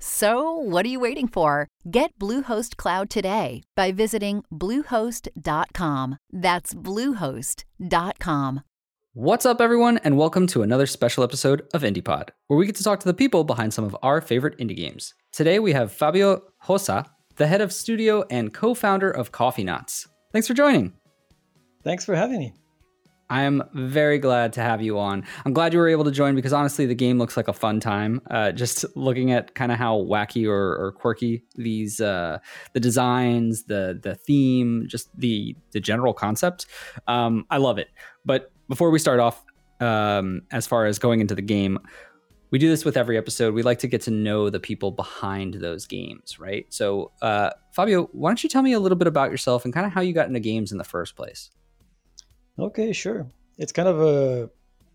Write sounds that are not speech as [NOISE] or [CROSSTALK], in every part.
So, what are you waiting for? Get Bluehost Cloud today by visiting Bluehost.com. That's Bluehost.com. What's up, everyone, and welcome to another special episode of IndiePod, where we get to talk to the people behind some of our favorite indie games. Today, we have Fabio Hossa, the head of studio and co founder of Coffee Nuts. Thanks for joining. Thanks for having me. I am very glad to have you on. I'm glad you were able to join because honestly, the game looks like a fun time. Uh, just looking at kind of how wacky or, or quirky these uh, the designs, the the theme, just the the general concept. Um, I love it. But before we start off, um, as far as going into the game, we do this with every episode. We like to get to know the people behind those games, right? So, uh, Fabio, why don't you tell me a little bit about yourself and kind of how you got into games in the first place? Okay, sure. It's kind of a,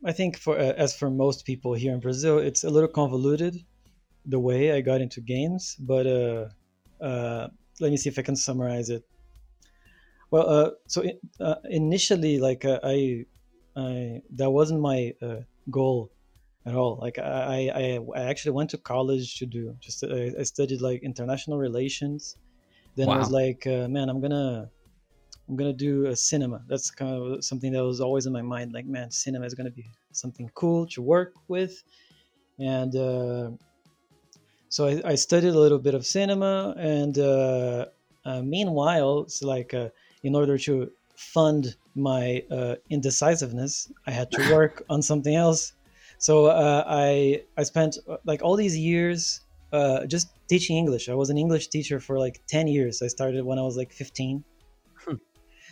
I think for uh, as for most people here in Brazil, it's a little convoluted the way I got into games. But uh, uh, let me see if I can summarize it. Well, uh, so uh, initially, like uh, I, I that wasn't my uh, goal at all. Like I, I, I actually went to college to do just I, I studied like international relations. Then Wow. I was like, uh, man, I'm gonna I'm gonna do a cinema. That's kind of something that was always in my mind. Like, man, cinema is gonna be something cool to work with, and uh, so I, I studied a little bit of cinema. And uh, uh, meanwhile, it's like uh, in order to fund my uh, indecisiveness, I had to [LAUGHS] work on something else. So uh, I I spent like all these years uh, just teaching English. I was an English teacher for like ten years. I started when I was like fifteen.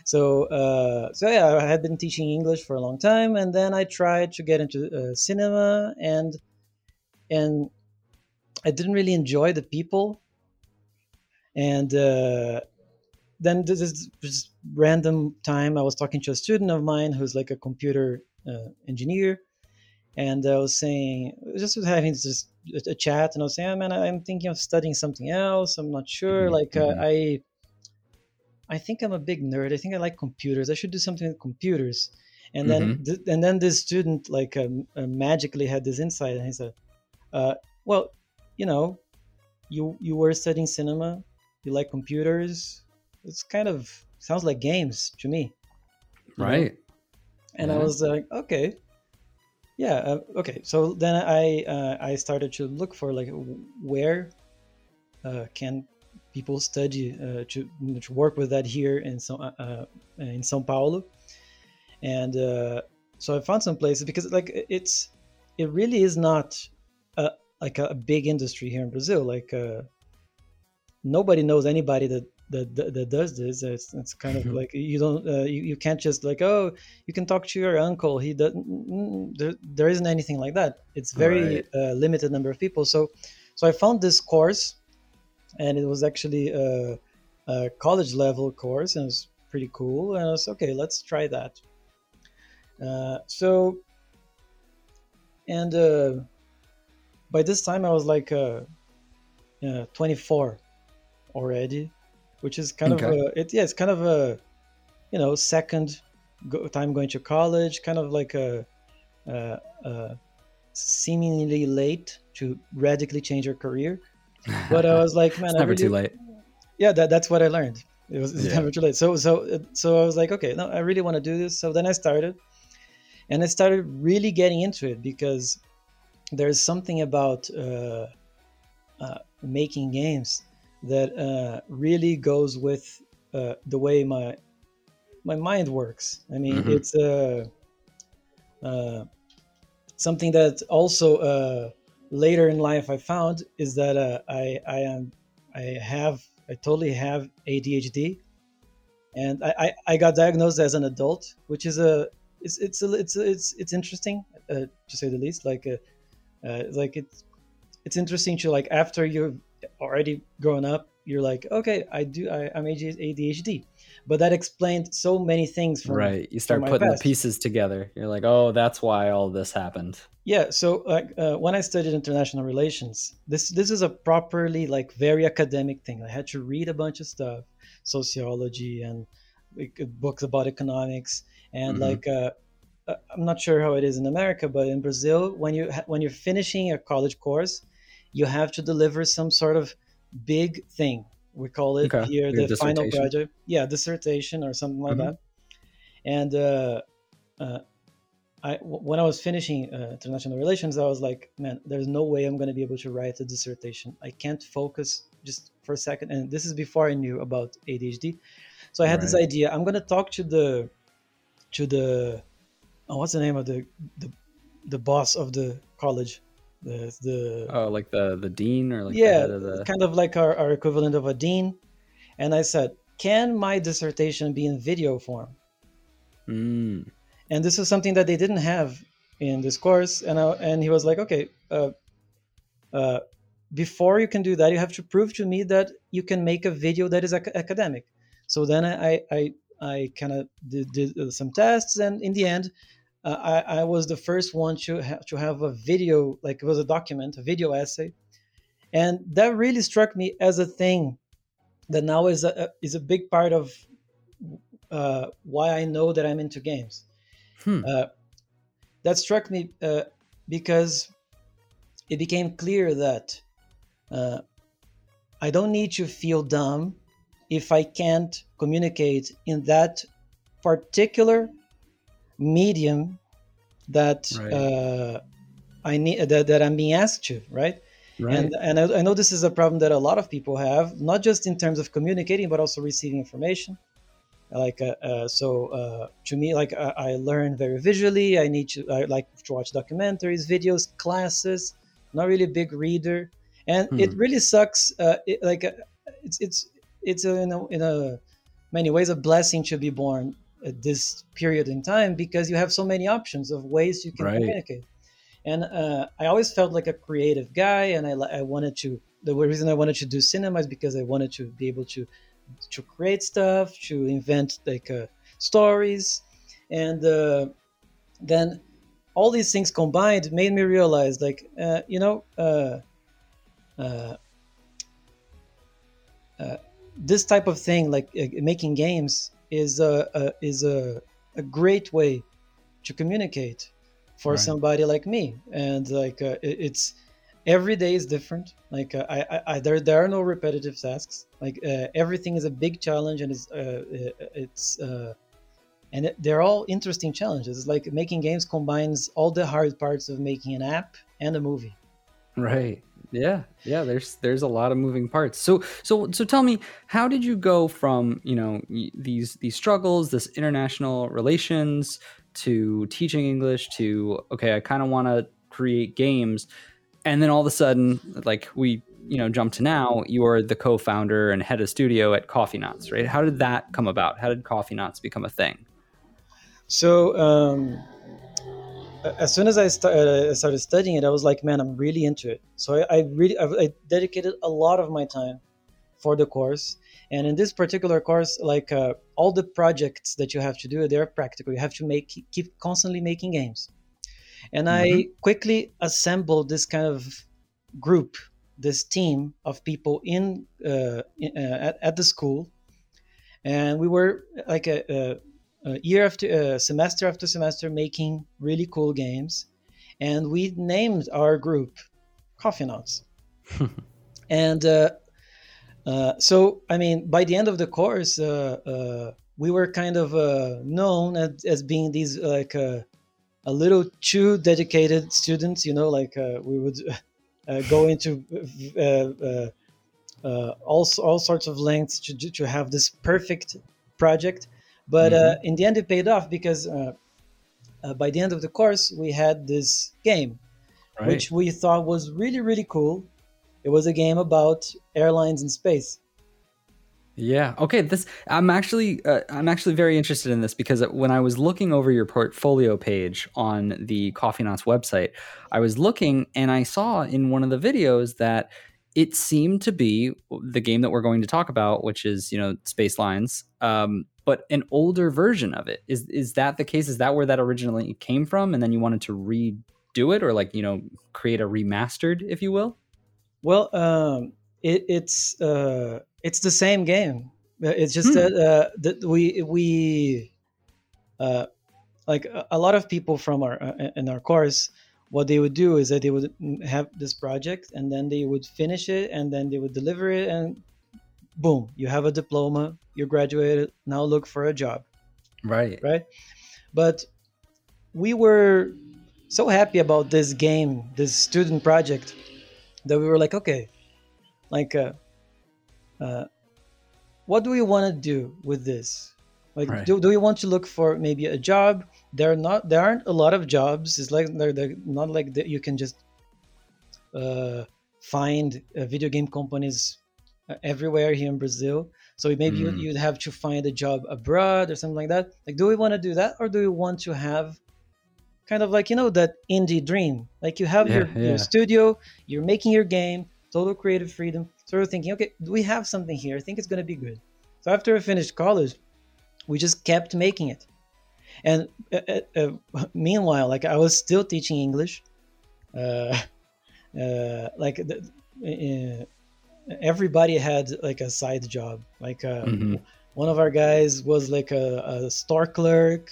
So, uh, so yeah, I had been teaching English for a long time, and then I tried to get into uh, cinema, and and I didn't really enjoy the people. And uh, then this is this random time I was talking to a student of mine who's like a computer uh, engineer, and I was saying just was having just a, chat, and I was saying, oh, man, I'm thinking of studying something else. I'm not sure. Mhm, Like uh, mhm. I. I think I'm a big nerd. I think I like computers. I should do something with computers. And then, th- and then this student like um, uh, magically had this insight, and he said, uh, "Well, you know, you you were studying cinema. You like computers. It's kind of sounds like games to me." you know? Right. And I was like, "Okay, yeah, uh, okay." So then I uh, I started to look for like where uh, can people study uh, to, to work with that here in São uh, uh, in São Paulo, and uh, so I found some places because like it's it really is not a, like a, big industry here in Brazil. Like uh, nobody knows anybody that. That, that, that does this it's, it's kind of like you don't uh, you, you can't just like oh you can talk to your uncle he doesn't there, there isn't anything like that it's very Right. uh, limited number of people so so i found this course and it was actually a, a college level course and it was pretty cool. And i was okay let's try that. Uh, so and uh, by this time i was like uh, uh, 24 already which is kind Okay. of a, it yeah it's kind of a you know second go, time going to college kind of like a, uh uh seemingly late to radically change your career but i was like man it's never really, too late. yeah that, that's what i learned it was it's Yeah. never too late so so so i was like okay no i really want to do this so then i started and i started really getting into it because there's something about uh, uh, making games that uh, really goes with uh, the way my my mind works i mean Mhm. it's uh, uh, something that also uh, later in life I found is that uh, I I am I have I totally have ADHD, and I, I, I got diagnosed as an adult, which is a it's it's a, it's it's it's interesting uh, to say the least. Like uh, uh, like it's it's interesting to like after you've already grown up, you're like okay, I do I, I'm ADHD, but that explained so many things from right. You start putting past. the pieces together. You're like, oh, that's why all this happened. Yeah. So like uh, when I studied international relations, this this is a properly like very academic thing. I had to read a bunch of stuff, sociology and books about economics and mm-hmm. like. Uh, uh, I'm not sure how it is in America, but in Brazil, when you when you're finishing a college course, you have to deliver some sort of big thing we call it okay. here Your the final project yeah dissertation or something like mm-hmm. that and uh, uh, I, w- when I was finishing uh, international relations, I was like, man, there's no way I'm going to be able to write a dissertation. I can't focus just for a second. And this is before I knew about ADHD. So I had right. this idea. I'm going to talk to the, to the, oh, what's the name of the, the, the boss of the college? The the oh like the the dean or like yeah the... kind of like our, our equivalent of a dean. And i said can my dissertation be in video form? Mm. and this is something that they didn't have in this course. And I, and he was like okay uh, uh, before you can do that you have to prove to me that you can make a video that is ac- academic. So then i i i kind of did, did some tests. And in the end uh, I, I, was the first one to have to have a video, like it was a document, a video essay, and that really struck me as a thing that now is a is a big part of uh, why I know that I'm into games. Hmm. Uh, that struck me uh, because it became clear that uh, I don't need to feel dumb if I can't communicate in that particular medium that right. uh, I need that, that I'm being asked to, right? Right. And and I, I, know this is a problem that a lot of people have, not just in terms of communicating, but also receiving information. Like uh, uh, so, uh, to me, like I, I, learn very visually. I need to I like to watch documentaries, videos, classes. Not really a big reader, and hmm. it really sucks. Uh, it, like uh, it's it's it's a, in a, in a many ways a blessing to be born at this period in time because you have so many options of ways you can right. communicate. And uh, I always felt like a creative guy, and I, I wanted to. The reason I wanted to do cinema is because I wanted to be able to to create stuff, to invent like uh, stories, and uh, then all these things combined made me realize, like uh, you know, uh, uh, this type of thing, like making games, is a, a is a, a great way to communicate for right. somebody like me. And like uh, it, it's every day is different. Like uh, I, I, I, there there are no repetitive tasks. Like uh, everything is a big challenge and it's uh, it's uh, and it, they're all interesting challenges. It's like making games combines all the hard parts of making an app and a movie. Right yeah yeah there's there's a lot of moving parts. So so so tell me how did you go from you know these these struggles this international relations to teaching english to okay i kind of want to create games and then all of a sudden like we you know jump to now you are the co-founder and head of studio at coffee nuts right? How did that come about? How did coffee nuts become a thing? So um as soon as I uh, started studying it, I was like, man, I'm really into it. So I, I really I, I, dedicated a lot of my time for the course. And in this particular course, like uh, all the projects that you have to do, they're practical. You have to make keep constantly making games. And mm-hmm. I quickly assembled this kind of group, this team of people in, uh, in uh, at, at the school, and we were like a, a uh, year after uh, semester after semester making really cool games. And we named our group coffee nuts [LAUGHS] and uh, uh, so i mean by the end of the course uh, uh, we were kind of known as, as, being these like a little too dedicated students you know like we would [LAUGHS] go into all, all sorts of lengths to, to have this perfect project but uh, mm-hmm. in the end, it paid off because uh, uh, by the end of the course, we had this game Right. which we thought was really really cool. It was a game about airlines in space. Yeah. Okay. This I'm actually uh, I'm actually very interested in this because when I was looking over your portfolio page on the Coffee Nuts website, I was looking and I saw in one of the videos that it seemed to be the game that we're going to talk about, which is you know Space Lines, um, but an older version of it. Is is that the case? Is that where that originally came from, and then you wanted to redo it, or like you know create a remastered, if you will? Well, um, it, it's uh, it's the same game. Uh, It's just Hmm. that, uh, that we we uh, like a, lot of people from our uh, in our course. What they would do is that they would have this project, and then they would finish it, and then they would deliver it, and boom, you have a diploma. You graduated. Now look for a job. Right. right? But we were so happy about this game, this student project, that we were like, okay, like, uh, uh, what do we want to do with this? Like, Right. do, do we want to look for maybe a job? There are not, there aren't a lot of jobs. It's like they're, they're not like that. You can just uh, find uh, video game companies uh, everywhere here in Brazil. So maybe you, Mm. you'd have to find a job abroad or something like that. Like, do we want to do that, or do we want to have kind of like you know that indie dream? Like you have your, Yeah, yeah. your studio, you're making your game, total creative freedom. So we're thinking, okay, do we have something here? I think it's gonna be good. So after I finished college, we just kept making it. And uh, uh, uh, [LAUGHS] meanwhile, like I was still teaching English. Uh, [LAUGHS] uh, like the, uh, everybody had like a side job. Like uh, Mhm. one of our guys was like a, a store clerk.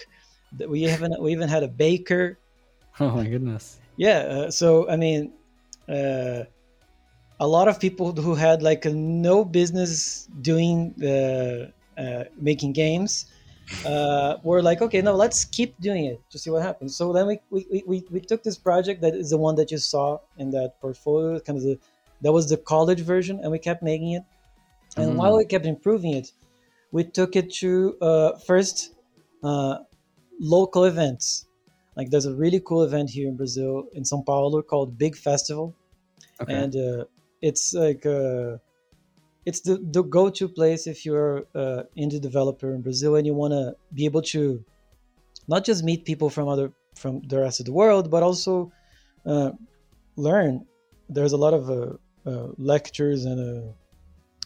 We haven't we even had a baker. [LAUGHS] Oh my goodness. Yeah. Uh, so I mean, uh, a lot of people who had like no business doing uh, uh, making games uh, were like, okay, no, let's keep doing it to see what happens. So then we we, we- we, we took this project that is the one that you saw in that portfolio, kind of the that was the college version, and we kept making it. And Mm. while we kept improving it, we took it to uh, first uh, local events. Like there's a really cool event here in Brazil in São Paulo called Big Festival, Okay. and uh, it's like uh, it's the, the go-to place if you're uh, indie developer in Brazil and you want to be able to not just meet people from other from the rest of the world, but also uh, learn. There's a lot of lectures and uh,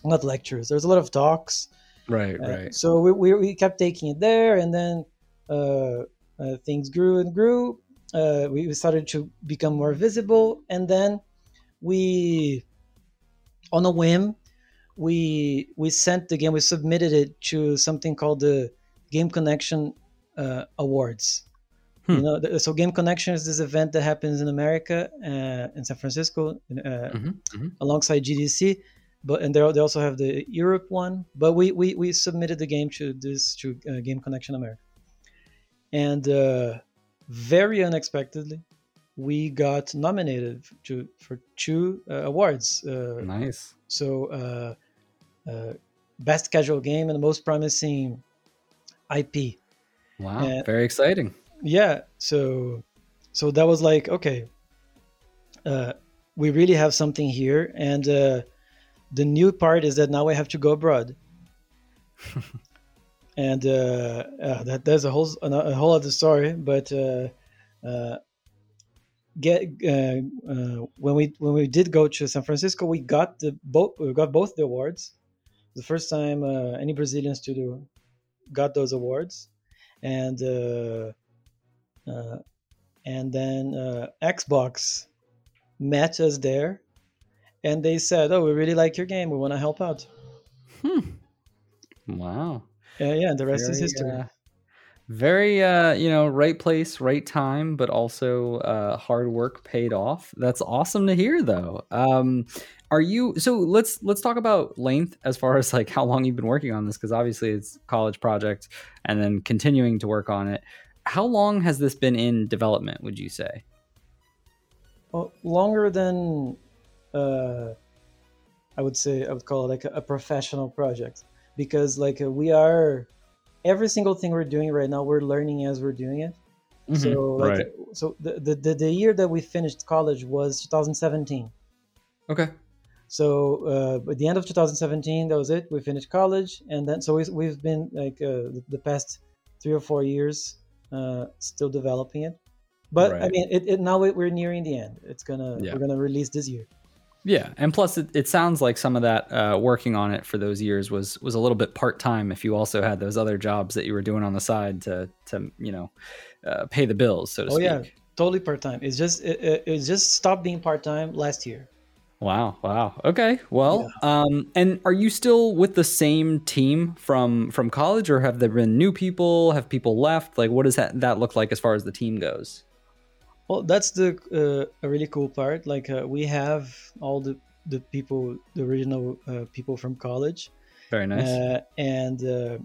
not lectures. There's a lot of talks. right. Uh, Right. So we, we, we kept taking it there, and then uh, uh, things grew and grew. Uh, we we started to become more visible, and then we, on a whim, we we sent the game. We submitted it to something called the Game Connection uh, Awards. You Hmm. know, th- so Game Connection is this event that happens in America, uh, in San Francisco, uh, Mhm, mhm. alongside GDC. But and they, they also have the Europe one. But we we, we submitted the game to this to uh, Game Connection America, and uh, very unexpectedly, we got nominated to for two uh, awards. Uh, Nice. so, uh, uh, best casual game and the most promising IP. Wow. Uh, Very exciting. Yeah so so that was like okay uh we really have something here and uh the new part is that now i have to go abroad. [LAUGHS] And uh, uh that there's a whole a whole other story but uh uh get uh, uh when we when we did go to san francisco we got the both we got both the awards. The first time uh, any brazilian studio got those awards. And uh and then uh, Xbox met us there, and they said, "Oh, we really like your game. We want to help out." Hmm. Wow. Uh, yeah, the rest is history. uh, very uh you know right place right time but also uh hard work paid off that's awesome to hear though um are you so let's let's talk about length as far as like how long you've been working on this because obviously it's college project and then continuing to work on it how long has this been in development would you say Well, longer than uh, I would say I would call it like a, a professional project because like uh, we are every single thing we're doing right now we're learning as we're doing it. So like right. so the, the the the year that we finished college was 2017. Okay. So uh, at the end of 2017, that was it. We finished college, and then so we, we've been like uh, the, the past three or four years uh, still developing it. But I mean, it, it now we're nearing the end. It's gonna Yeah. we're gonna release this year. Yeah, and plus it, it sounds like some of that uh, working on it for those years was was a little bit part time. If you also had those other jobs that you were doing on the side to to you know uh, pay the bills, so to Oh speak. Oh yeah, totally part time. It's just it, it, it just stopped being part time last year. Wow, wow. Okay. Well, um, and are you still with the same team from from college, or have there been new people? Have people left? Like, what does that that look like as far as the team goes? Well, that's the uh, a really cool part. Like uh, we have all the the people, the original uh, people from college. Very nice. Uh, and uh,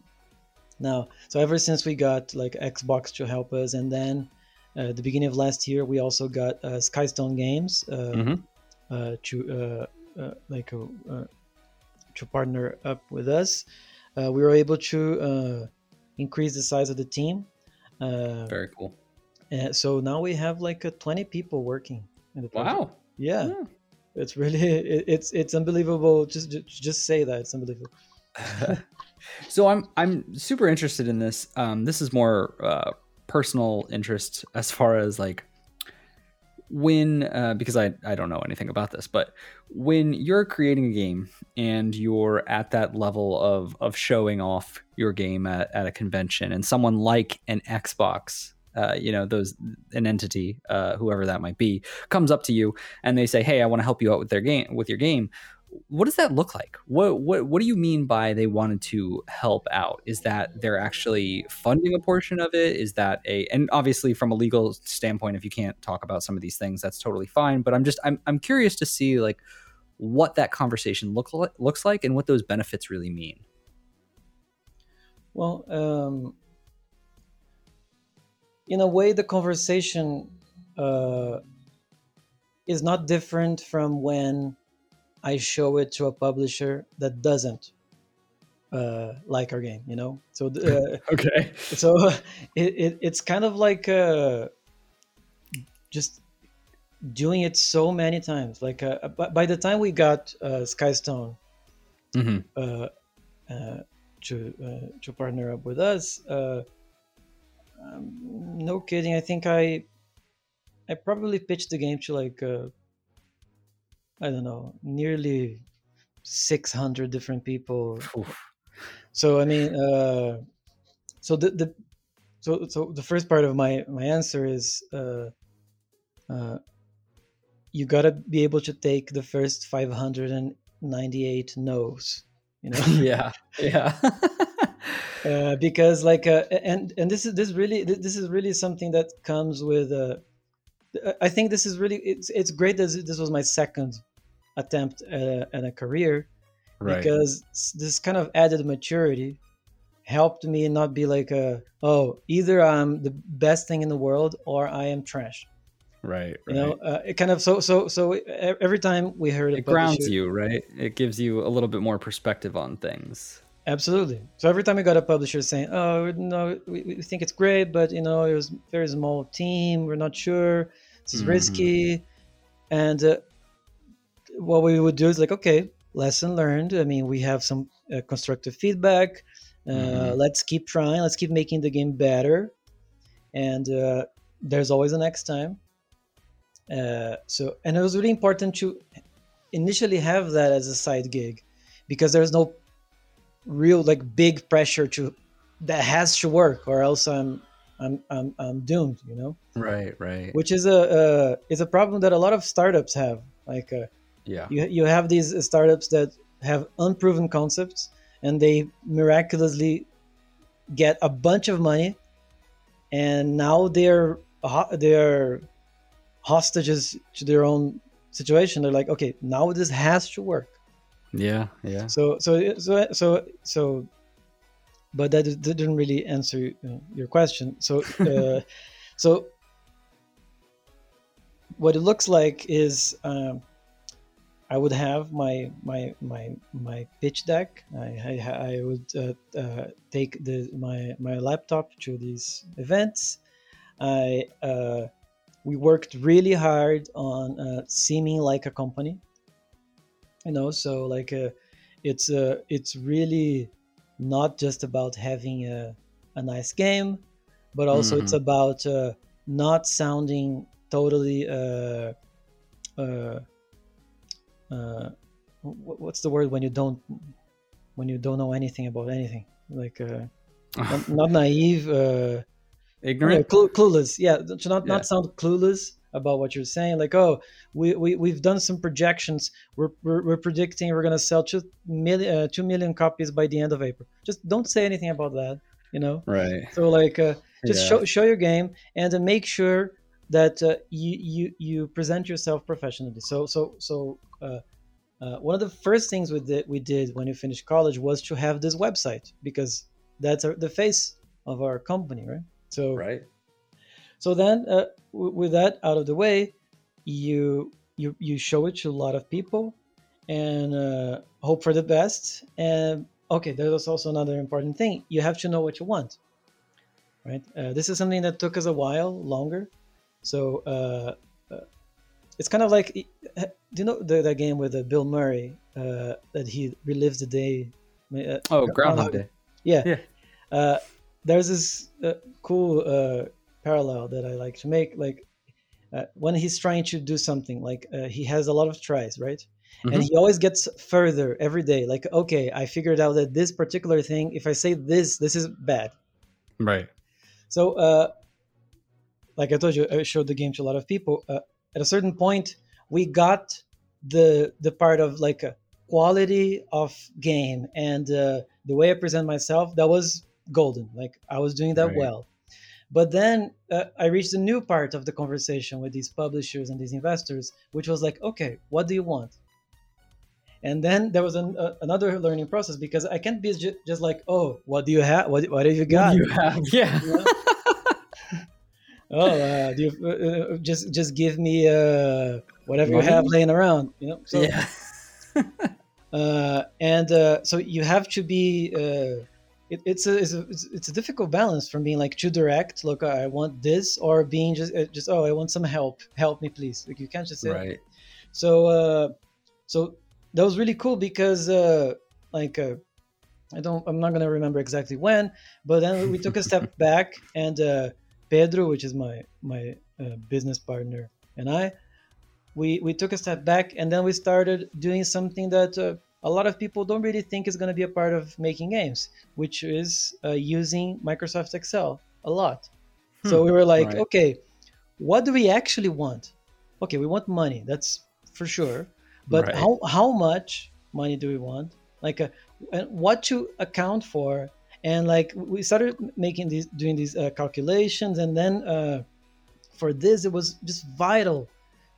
now, so ever since we got like Xbox to help us, and then uh, the beginning of last year, we also got uh, Skystone Games uh, Mhm. Uh, to uh, uh, like to partner up with us. Uh, we were able to uh, increase the size of the team. Uh, Very cool. and so now we have like uh, 20 people working in the project. Wow. Yeah, Yeah. it's really [LAUGHS] it, it's it's unbelievable. Just just just say that it's unbelievable. [LAUGHS] [LAUGHS] so I'm I'm super interested in this. Um, this is more uh, personal interest as far as like when uh, because I I don't know anything about this, but when you're creating a game and you're at that level of of showing off your game at, at a convention, and someone like an Xbox. Uh, you know those an entity uh, whoever that might be comes up to you and they say hey i want to help you out with their game with your game what does that look like? What what what do you mean by they wanted to help out? Is that they're actually funding a portion of it? Is that a and obviously from a legal standpoint, if you can't talk about some of these things, that's totally fine. But I'm just I'm I'm curious to see like what that conversation look like, looks like and what those benefits really mean. Well, um, in a way, the conversation uh, is not different from when I show it to a publisher that doesn't uh, like our game. You know, so uh, [LAUGHS] Okay. so [LAUGHS] it, it it's kind of like uh, just doing it so many times. Like uh, by, the time we got uh, Skystone hmm uh, uh, to uh, to partner up with us. Uh, um, no kidding. I think I I probably pitched the game to like uh, I don't know, nearly six hundred different people. So I mean, uh, so the the so so the first part of my my answer is uh, uh, you gotta be able to take the first five hundred and ninety eight no's. You know. [LAUGHS] yeah. Yeah. [LAUGHS] uh, because like uh, and and this is this really this is really something that comes with uh, I think this is really it's it's great that this was my second attempt at, at a career right. because this kind of added maturity helped me not be like a oh either I'm the best thing in the world or I am trash right. you know uh, it kind of so so so every time we heard it grounds publisher- you, right? It gives you a little bit more perspective on things. Absolutely. So every time we got a publisher saying, "Oh, no, we, we think it's great, but you know, it was a very small team. We're not sure. Is Mhm. risky," and uh, what we would do is like, "Okay, lesson learned. I mean, we have some uh, constructive feedback. Uh, Mhm. Let's keep trying. Let's keep making the game better." And uh, there's always a next time. Uh, so, and it was really important to initially have that as a side gig because there's no real like big pressure to that has to work or else I'm I'm I'm, I'm doomed, you know. Right. Right. Which is a uh, is a problem that a lot of startups have. Like uh, Yeah. you you have these startups that have unproven concepts and they miraculously get a bunch of money and now they're they're hostages to their own situation. They're like, okay, now this has to work. Yeah. Yeah. So so so so so, but that did- didn't really answer your question. So uh, [LAUGHS] so what it looks like is um, I would have my my my my pitch deck. I I, I would uh, uh, take the my my laptop to these events. I uh, we worked really hard on uh, seeming like a company. You know, so like uh, it's uh, it's really not just about having a, a nice game, but also mm-hmm. it's about uh, not sounding totally uh, uh, uh, what's the word when you don't when you don't know anything about anything like uh, [LAUGHS] not, not, naive uh, ignorant cl- clueless yeah to not yeah. not sound clueless about what you're saying like oh we, we we've done some projections. We're, we're, we're predicting we're going to sell 2 million uh, 2 million copies by the end of april. Just don't say anything about that you know? Right. So like uh, just yeah. show, show your game and uh, make sure that uh, you, you you present yourself professionally. So so so uh, uh, one of the first things we did we did when we finished college was to have this website because that's our, the face of our company right? So right so then uh, w- with that out of the way you you you show it to a lot of people and uh, hope for the best and okay there's also another important thing you have to know what you want right uh, this is something that took us a while longer so uh, uh, it's kind of like do you know the, the game with uh, Bill Murray uh, that he relives the day? Uh, oh, Groundhog Day. Yeah. yeah. Uh, there's this uh, cool uh, parallel that I like to make. Like uh, when he's trying to do something, like uh, he has a lot of tries, right? Mm-hmm. And he always gets further every day. Like, okay, I figured out that this particular thing, if I say this, this is bad. Right. So, uh, like I told you, I showed the game to a lot of people. Uh, at a certain point, we got the the part of like a quality of game and uh, the way I present myself. That was golden. Like I was doing that right. well. But then uh, I reached a new part of the conversation with these publishers and these investors, which was like, okay, what do you want? And then there was an, uh, another learning process because I can't be ju- just like, oh, what do you have? What, what have you got? you have? [LAUGHS] Yeah. You [LAUGHS] know? oh, uh, you, uh, uh, just just give me uh, whatever you have laying around, you know. So, yeah. [LAUGHS] uh, and uh, so you have to be. Uh, it, it's, a, it's a it's a difficult balance from being like too direct. Look, I want this, or being just just oh, I want some help. Help me, please. Like you can't just say. Right. So so that was really cool because like. I don't. I'm not gonna remember exactly when, but then we took a step [LAUGHS] back, and uh, Pedro, which is my my uh, business partner, and I, we we took a step back, and then we started doing something that uh, a lot of people don't really think is going to be a part of making games, which is uh, using Microsoft Excel a lot. Hmm. So we were like, right. okay, what do we actually want? Okay, we want money. That's for sure. But right. how how much money do we want? Like, a, uh, what to account for and like we started making these doing these uh, calculations and then uh, for this it was just vital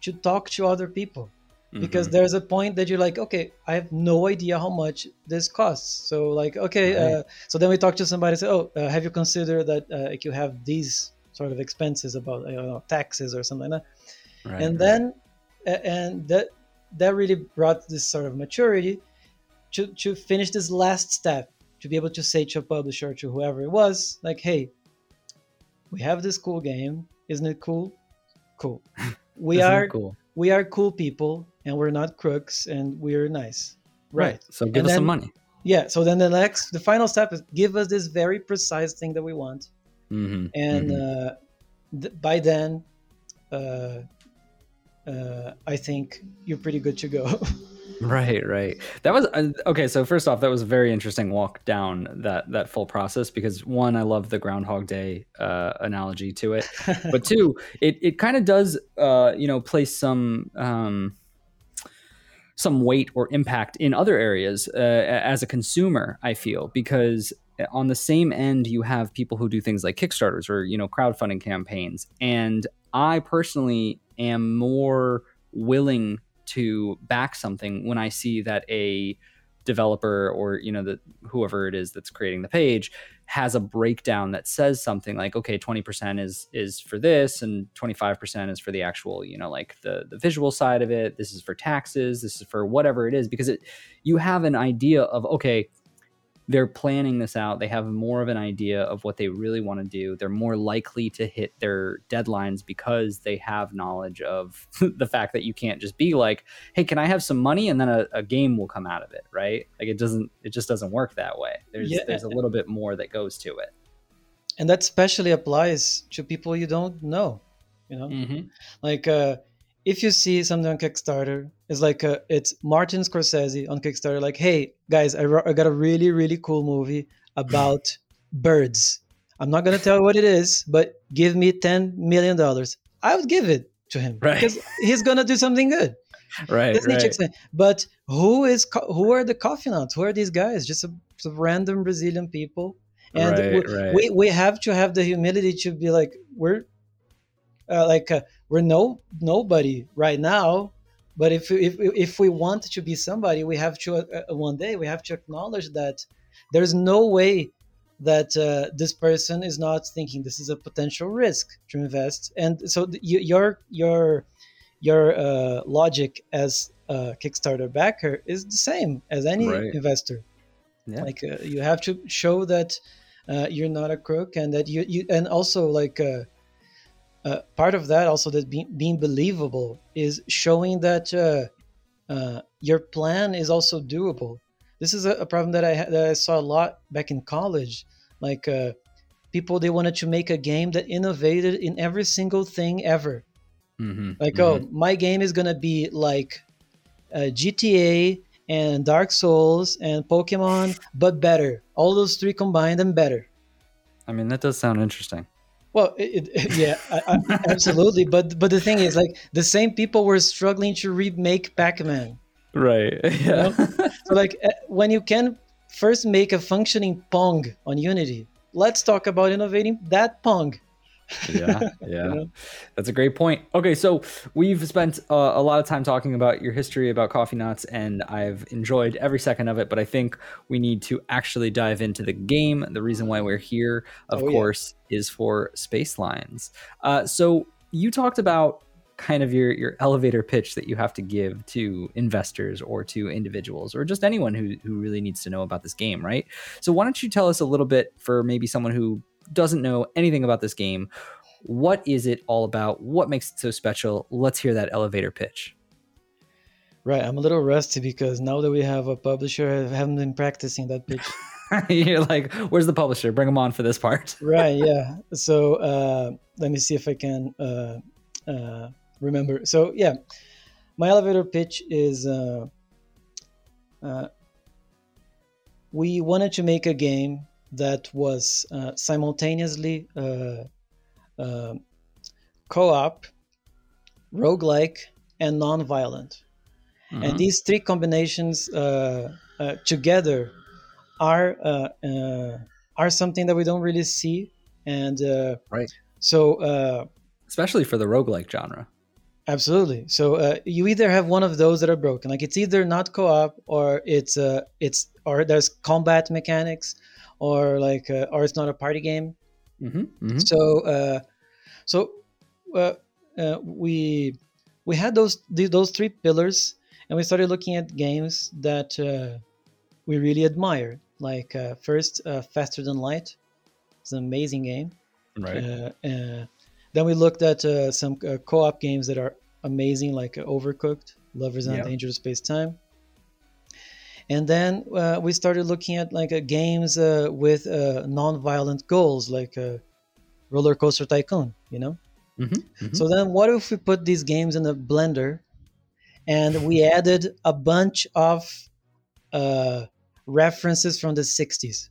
to talk to other people because mm-hmm. there's a point that you're like okay i have no idea how much this costs. So like okay uh, right. uh, so then we talk to somebody say oh uh, have you considered that uh, like you have these sort of expenses about you know, taxes or something like that? Right, and right. then and that that really brought this sort of maturity to to finish this last step to be able to say to a publisher to whoever it was like hey we have this cool game. Isn't it cool? Cool. [LAUGHS] We are cool? we are cool people and we're not crooks and we're nice right, right. so give and us then, some money yeah so then the next the final step is give us this very precise thing that we want mm-hmm. and mm-hmm. Uh, th- by then uh, uh, i think you're pretty good to go [LAUGHS] Right, right. That was uh, okay. So first off, that was a very interesting walk down that that full process because one, I love the Groundhog Day uh, analogy to it, [LAUGHS] but two, it it kind of does uh, you know place some um, some weight or impact in other areas uh, as a consumer. I feel because on the same end you have people who do things like Kickstarters or you know crowdfunding campaigns, and I personally am more willing to back something when I see that a developer or you know the whoever it is that's creating the page has a breakdown that says something like okay 20% is is for this and 25% is for the actual you know like the the visual side of it. This is for taxes. This is for whatever it is because it you have an idea of okay they're planning this out. They have more of an idea of what they really want to do. They're more likely to hit their deadlines because they have knowledge of [LAUGHS] the fact that you can't just be like, "Hey, can I have some money?" and then a, a game will come out of it, right? Like it doesn't. It just doesn't work that way. There's Yeah. there's a little bit more that goes to it. and that especially applies to people you don't know. You know, Mm-hmm. like uh, if you see something on Kickstarter, it's like uh, it's Martin Scorsese on Kickstarter. Like, hey guys, I, I got a really really cool movie about [LAUGHS] birds. I'm not gonna tell you what it is, but give me ten million dollars. I would give it to him Right. because he's gonna do something good. [LAUGHS] Right. Disney right. But who is co- who are the coffee nuts? Who are these guys? Just a, some random Brazilian people. And Right, we, right. we we have to have the humility to be like we're uh, like uh, we're no nobody right now. But if if if we want to be somebody, we have to uh, uh, one day we have to acknowledge that there's no way that uh, this person is not thinking this is a potential risk to invest. And so th- y- your your your uh, logic as a Kickstarter backer is the same as any Right. investor. Yeah. Like uh, you have to show that uh, you're not a crook, and that you, you and also like uh, part of that also that being, being believable is showing that uh, uh, your plan is also doable. This is a, a problem that I ha- that I saw a lot back in college. Like uh, people, they wanted to make a game that innovated in every single thing ever. Mm-hmm. Like, oh, my game is gonna be like uh, GTA and Dark Souls and Pokemon, but better. All those three combined and better. I mean, that does sound interesting. Well, it, it, [LAUGHS] yeah, I, I, absolutely. But but the thing is, like, the same people were struggling to remake Pac-Man. Right. [LAUGHS] Yeah. So, like, uh, when you can first make a functioning Pong on Unity, let's talk about innovating that Pong. Yeah. [LAUGHS] Yeah. That's a great point. Okay, so we've spent uh, a lot of time talking about your history about coffee nuts, and I've enjoyed every second of it. But I think we need to actually dive into the game. The reason why we're here, of Oh, yeah. course, is for Space Lines. Uh, so you talked about kind of your your elevator pitch that you have to give to investors or to individuals or just anyone who who really needs to know about this game, right? So why don't you tell us a little bit for maybe someone who doesn't know anything about this game? What is it all about? What makes it so special? Let's hear that elevator pitch. Right, I'm a little rusty because now that we have a publisher, I haven't been practicing that pitch. [LAUGHS] You're like, where's the publisher? Bring them on for this part. [LAUGHS] right yeah so uh, let me see if i can uh, uh, remember so yeah my elevator pitch is uh, uh, we wanted to make a game that was uh, simultaneously uh, uh, co-op roguelike and non-violent Mm-hmm. and these three combinations uh, uh, together are uh, uh, are something that we don't really see and uh, Right. so uh, Especially for the roguelike genre. absolutely so uh, you either have one of those that are broken like it's either not co-op or it's uh, it's or there's combat mechanics or like uh, or it's not a party game Mm-hmm. so uh, so uh, uh, we we had those those three pillars and we started looking at games that uh, we really admire like uh, first uh, faster than light it's an amazing game Right. uh, uh, then we looked at uh, some uh, co-op games that are amazing like overcooked lovers in Yeah. dangerous space time and then uh, we started looking at like uh, games uh, with uh, non-violent goals like uh, roller coaster tycoon you know? Mm-hmm. so then what if we put these games in a blender and we added a bunch of uh, references from the 60s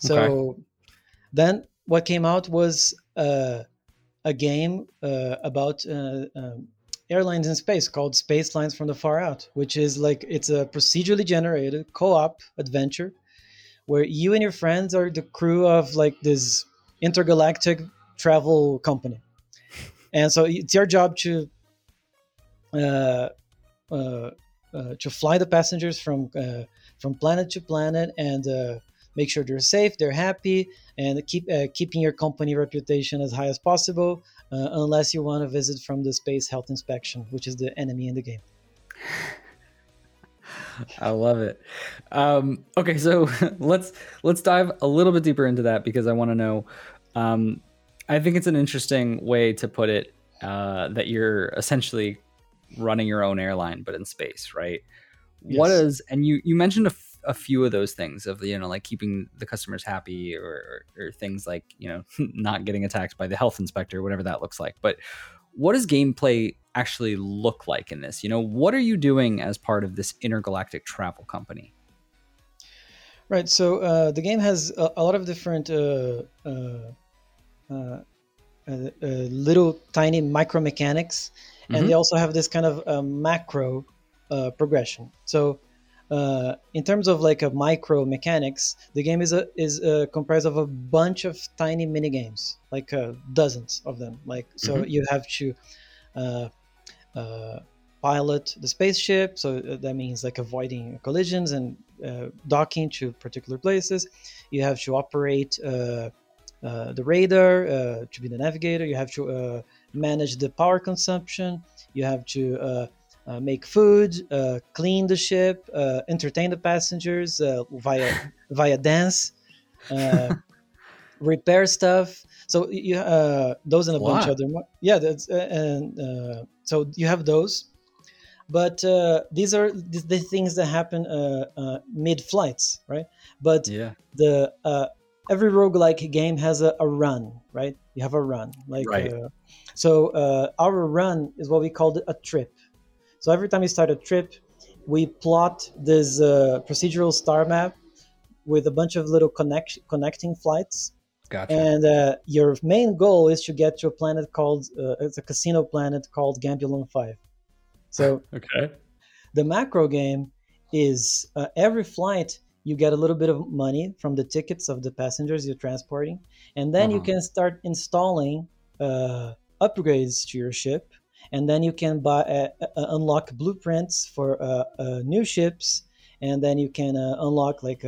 so then what came out was uh, a game uh, about uh, um, airlines in space called space lines from the far out which is like it's a procedurally generated co-op adventure where you and your friends are the crew of like this intergalactic travel company and so it's your job to uh, uh, uh, to fly the passengers from uh, from planet to planet and uh, make sure they're safe, they're happy, and keep uh, keeping your company reputation as high as possible. Uh, unless you want to visit from the space health inspection, which is the enemy in the game. [LAUGHS] I love it. Um, okay, so [LAUGHS] let's let's dive a little bit deeper into that because I want to know. Um, I think it's an interesting way to put it uh, that you're essentially running your own airline, but in space, right? Yes. What is and you you mentioned a, a few of those things of you know like keeping the customers happy or, or, things like you know [LAUGHS] not getting attacked by the health inspector, whatever that looks like. But what does gameplay actually look like in this? You know, what are you doing as part of this intergalactic travel company? Right. So uh, the game has a, a lot of different uh, uh, uh, uh little tiny micro mechanics, mm-hmm. and they also have this kind of uh, macro progression. So in terms of like a micro mechanics, the game is a, is a, comprised of a bunch of tiny mini games, like dozens of them. Like so, mm-hmm. you have to uh, pilot the spaceship. So uh, that means like avoiding collisions and uh, docking to particular places. You have to operate uh, uh the radar uh, to be the navigator. You have to manage the power consumption. You have to make food, clean the ship, entertain the passengers via [LAUGHS] via dance, [LAUGHS] repair stuff. So you those and a, a bunch of other. Yeah, that's and so you have those but uh, these are the things that happen uh, uh, mid flights right but yeah. the uh, every roguelike game has a, a, run right you have a run like right. Uh, so uh, our run is what we call a trip so every time you start a trip we plot this procedural star map with a bunch of little connect- connecting flights Gotcha. And uh, your main goal is to get to a planet called uh, it's a casino planet called Gambulon Five. So [LAUGHS] okay, the macro game is uh, every flight you get a little bit of money from the tickets of the passengers you're transporting, and then uh-huh. you can start installing uh, upgrades to your ship, and then you can buy uh, uh, unlock blueprints for new ships, and then you can unlock like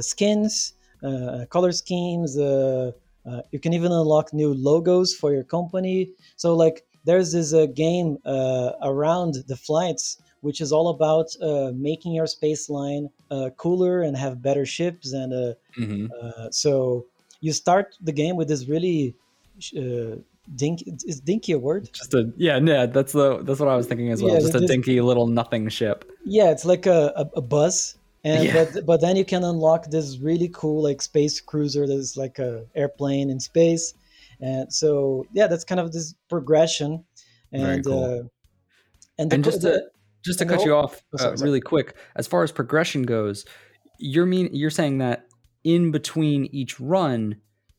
skins uh, color schemes. Uh, uh, you can even unlock new logos for your company. So like there's this game around the flights which is all about uh, making your space line uh, cooler and have better ships. And uh, mm-hmm. so you start the game with this really dinky. Is dinky a word? Just a yeah, yeah. That's the that's what I was thinking as well. Yeah, just a just, dinky little nothing ship. Yeah, it's like a, a, a buzz and yeah. but but then you can unlock this really cool like space cruiser that's like a airplane in space and so yeah that's kind of this progression and cool. uh, and, the, and just to just to cut whole, you off oh, sorry, uh, really quick as far as progression goes you're mean you're saying that in between each run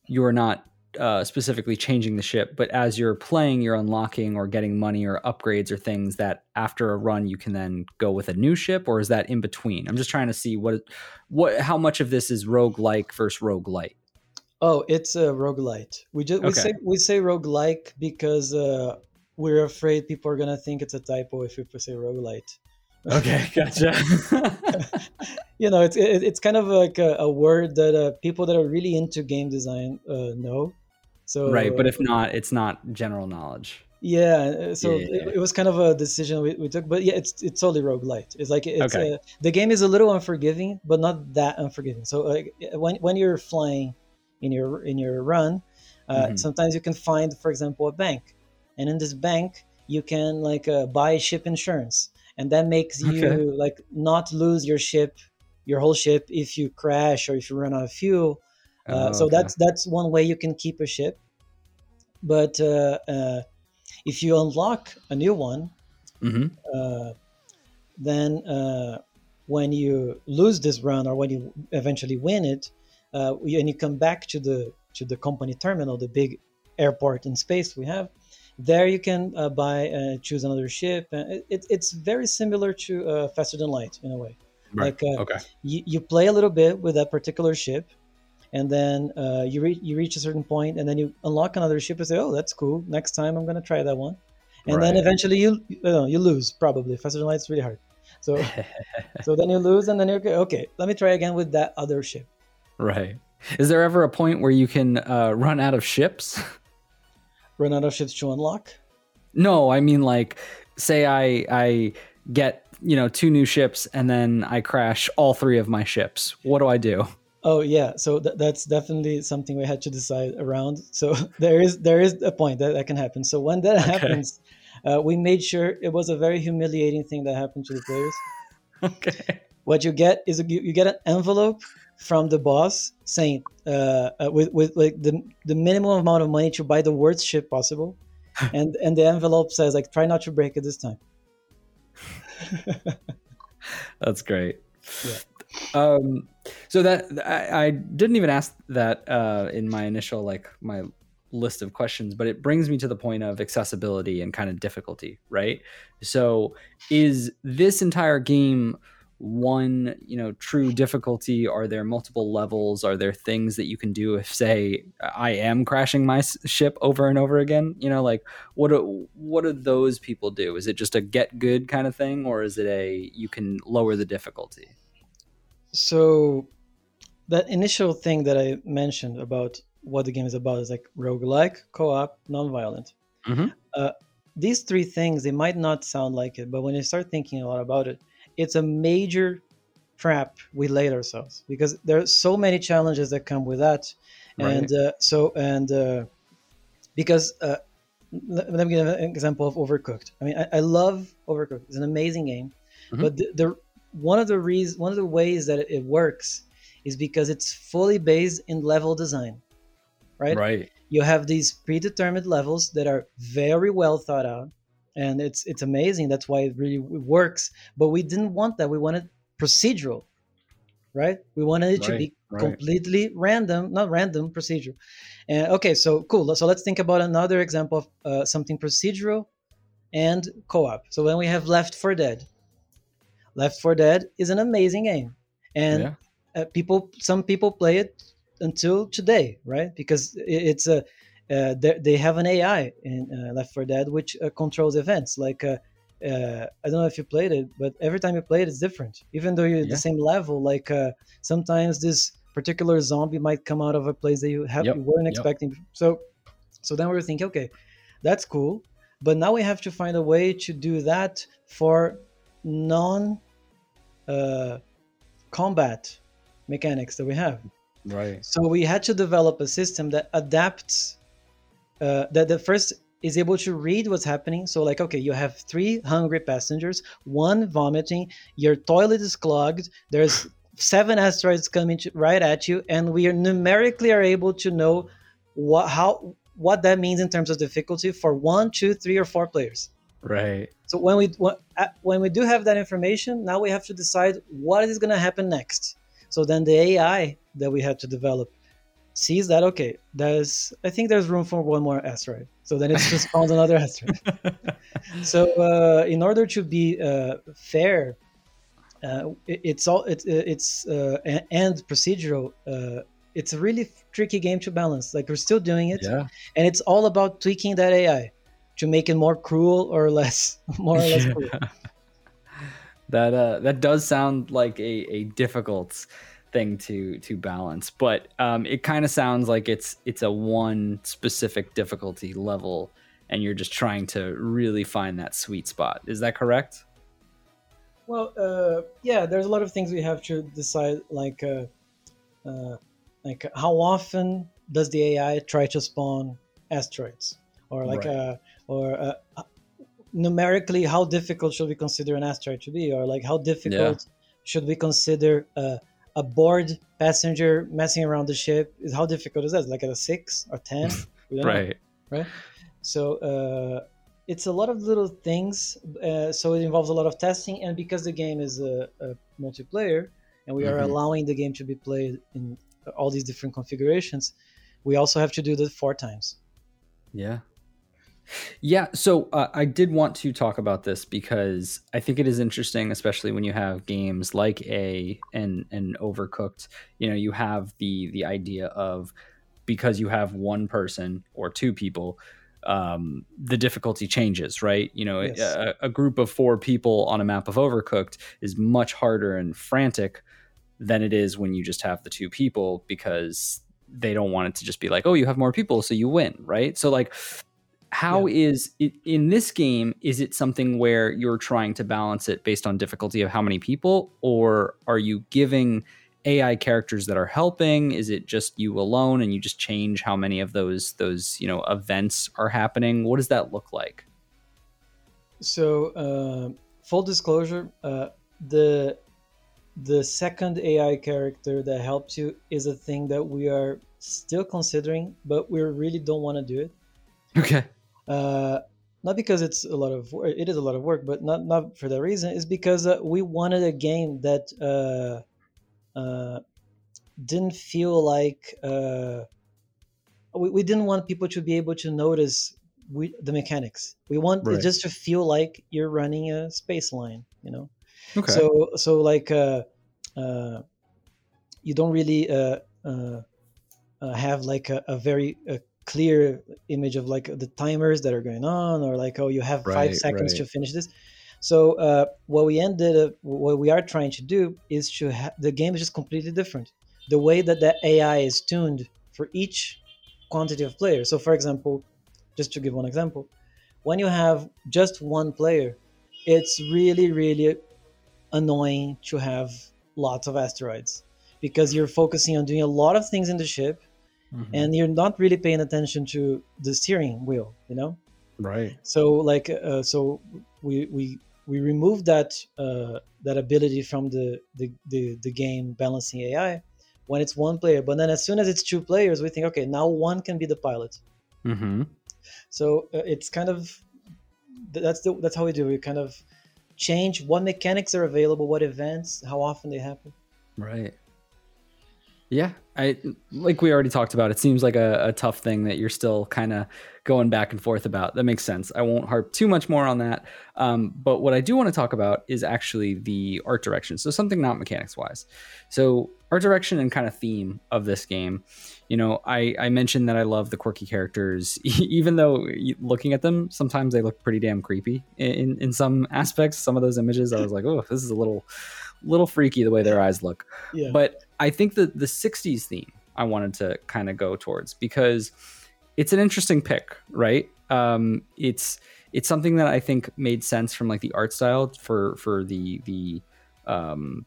you're not uh, specifically changing the ship, but as you're playing, you're unlocking or getting money or upgrades or things that after a run you can then go with a new ship, or is that in between? I'm just trying to see what what how much of this is rogue like versus rogue light. Oh, it's a roguelite. We just we okay. say we say roguelike because uh, we're afraid people are gonna think it's a typo if we say roguelite. Okay, [LAUGHS] gotcha. [LAUGHS] you know, it's it, it's kind of like a, a word that uh, people that are really into game design uh, know. So right, but if not, it's not general knowledge. Yeah, uh, so yeah, yeah, yeah. It, it, was kind of a decision we, we took, but yeah, it's it's totally roguelite. It's like it's okay. uh, the game is a little unforgiving, but not that unforgiving. So like when when you're flying in your in your run, uh, mm-hmm. sometimes you can find, for example, a bank, and in this bank you can like uh, buy ship insurance, and that makes you okay. like not lose your ship, your whole ship if you crash or if you run out of fuel. Uh, oh, so okay. that's that's one way you can keep a ship but uh, uh, if you unlock a new one, mm-hmm. Uh, then uh, when you lose this run or when you eventually win it, and you come back to the to the company terminal, the big airport in space we have, there you can uh, buy uh, choose another ship it, it, it's very similar to uh, faster than light in a way right. like okay you, you play a little bit with that particular ship and then uh, you reach you reach a certain point, and then you unlock another ship and say, "Oh, that's cool. Next time I'm gonna try that one." And right. then eventually you you, know, you lose probably. Faster than light is really hard. So [LAUGHS] so then you lose, and then you're okay. Okay, let me try again with that other ship. Right. Is there ever a point where you can uh, run out of ships? [LAUGHS] Run out of ships to unlock? No, I mean like, say I I get you know two new ships and then I crash all three of my ships. What do I do? Oh yeah, so th- that's definitely something we had to decide around. So [LAUGHS] there is there is a point that that can happen. So when that Okay. happens, uh, we made sure it was a very humiliating thing that happened to the players. [LAUGHS] Okay. What you get is a, you, you get an envelope from the boss saying uh, uh, with with like the the minimum amount of money to buy the worst ship possible, [LAUGHS] and and the envelope says like try not to break it this time. That's great. Yeah. Um, so that I, I didn't even ask that uh, in my initial like my list of questions, but it brings me to the point of accessibility and kind of difficulty, right? So is this entire game one you know true difficulty? Are there multiple levels? Are there things that you can do if say i am crashing my ship over and over again? You know like what do, what do those people do? Is it just a get good kind of thing or is it a you can lower the difficulty So that initial thing that I mentioned about what the game is about is like roguelike, co-op, non-violent. Mhm. Uh, these three things they might not sound like it, but when you start thinking a lot about it, it's a major trap we laid ourselves because there are so many challenges that come with that, right. and uh, so and uh, because uh, let, let me give an example of Overcooked. I mean, I, I love Overcooked. It's an amazing game, Mhm. but the, the one of the reasons, one of the ways that it, works is because it's fully based in level design, right? right You have these predetermined levels that are very well thought out, and it's it's amazing. That's why it really works. But we didn't want that. We wanted procedural, right? We wanted it to be Right, right. completely random, not random, procedural. And okay, so cool. So let's think about another example of uh, something procedural and co-op. So when we have Left 4 Dead, Left 4 Dead is an amazing game, and Yeah. uh, people, some people play it until today, right? Because it's a uh, they they have an AI in uh, Left 4 Dead which uh, controls events. Like uh, uh, I don't know if you played it, but every time you play it, it's different. Even though you're Yeah. the same level, like uh, sometimes this particular zombie might come out of a place that you have Yep, you weren't yep. expecting. So so then we were thinking, okay, that's cool, but now we have to find a way to do that for non uh, combat mechanics that we have. right So we had to develop a system that adapts, uh, that the first is able to read what's happening. So like, okay, you have three hungry passengers, one vomiting, your toilet is clogged, there's [LAUGHS] seven asteroids coming to, right at you, and we are numerically are able to know what how what that means in terms of difficulty for one, two, three, or four players. right So when we when, uh, we do have that information, now we have to decide what is going to happen next. So then the AI that we had to develop sees that okay, there's I think there's room for one more asteroid. So then it just [LAUGHS] spawns another asteroid. [LAUGHS] So uh, in order to be uh, fair, uh, it, it's all it, it's uh, and procedural. Uh, it's a really tricky game to balance. Like we're still doing it, yeah and it's all about tweaking that AI to make it more cruel or less, [LAUGHS] more or less cruel. [LAUGHS] that uh that does sound like a a difficult thing to to balance but um it kind of sounds like it's it's a one specific difficulty level and you're just trying to really find that sweet spot is that correct Well, uh, yeah, there's a lot of things we have to decide, like, uh, uh, like how often does the AI try to spawn asteroids, or like, Right. Or uh, numerically, how difficult should we consider an asteroid to be, or like how difficult should we consider uh, a bored passenger messing around the ship? Is how difficult is that? Like at a six or ten? [LAUGHS] Know. right So uh, it's a lot of little things. Uh, so it involves a lot of testing, and because the game is a, a multiplayer, and we are Mhm. allowing the game to be played in all these different configurations, we also have to do that four times. Yeah. Yeah. So uh, I did want to talk about this because I think it is interesting, especially when you have games like A and and Overcooked. You know, you have the the idea of because you have one person or two people, um, the difficulty changes, right? You know, Yes. a, a group of four people on a map of Overcooked is much harder and frantic than it is when you just have the two people because they don't want it to just be like, oh, you have more people, so you win, right? So like How is it in this game? Is it something where you're trying to balance it based on difficulty of how many people, or are you giving AI characters that are helping? Is it just you alone, and you just change how many of those those you know events are happening? What does that look like? So, uh, full disclosure, uh, the the second AI character that helps you is a thing that we are still considering, but we really don't want to do it. Okay. Uh, not because it's a lot of work, it is a lot of work, but not not for that reason. It's because uh, we wanted a game that uh, uh, didn't feel like uh, we, we didn't want people to be able to notice we, the mechanics. We want Right. it just to feel like you're running a space line, you know. Okay. So so like uh, uh, you don't really uh, uh, uh, have like a, a very uh clear image of like the timers that are going on, or like oh you have Right, five seconds right. to finish this. So uh, what we ended up, what we are trying to do is to ha- the game is just completely different. The way that the AI is tuned for each quantity of players. So for example, just to give one example, when you have just one player, it's really really annoying to have lots of asteroids because you're focusing on doing a lot of things in the ship Mhm. and you're not really paying attention to the steering wheel you know right. so like uh, so we we we removed that uh, that ability from the, the the the game balancing ai when it's one player but then as soon as it's two players we think okay now one can be the pilot Mm-hmm. so uh, it's kind of that's the that's how we do it. we kind of change what mechanics are available what events how often they happen Right. Yeah, I like we already talked about. It seems like a, a tough thing that you're still kind of going back and forth about. That makes sense. I won't harp too much more on that. Um, but what I do want to talk about is actually the art direction. So something not mechanics wise. So art direction and kind of theme of this game. You know, I I mentioned that I love the quirky characters, [LAUGHS] even though looking at them sometimes they look pretty damn creepy in in some aspects. Some of those images, I was like, oh, this is a little little freaky the way their eyes look. Yeah. But I think that the 60s theme I wanted to kind of go towards because it's an interesting pick, right? Um, it's it's something that I think made sense from like the art style for for the the um,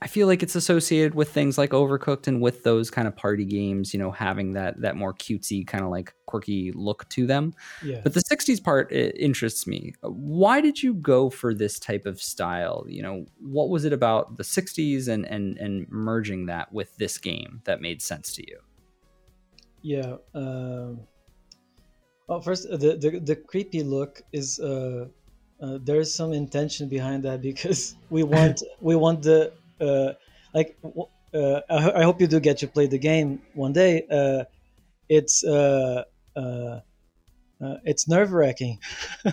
I feel like it's associated with things like Overcooked and with those kind of party games, you know, having that that more cutesy kind of like quirky look to them. yeah But the 60s part it interests me. Why did you go for this type of style? You know, what was it about the 60s and and and merging that with this game that made sense to you? Yeah. Um, well, first, uh, the, the the creepy look is uh, uh, there's some intention behind that because [LAUGHS] we want we want the uh, like uh, I, I hope you do get to play the game one day. Uh, it's uh, uh, uh, it's nerve wracking [LAUGHS]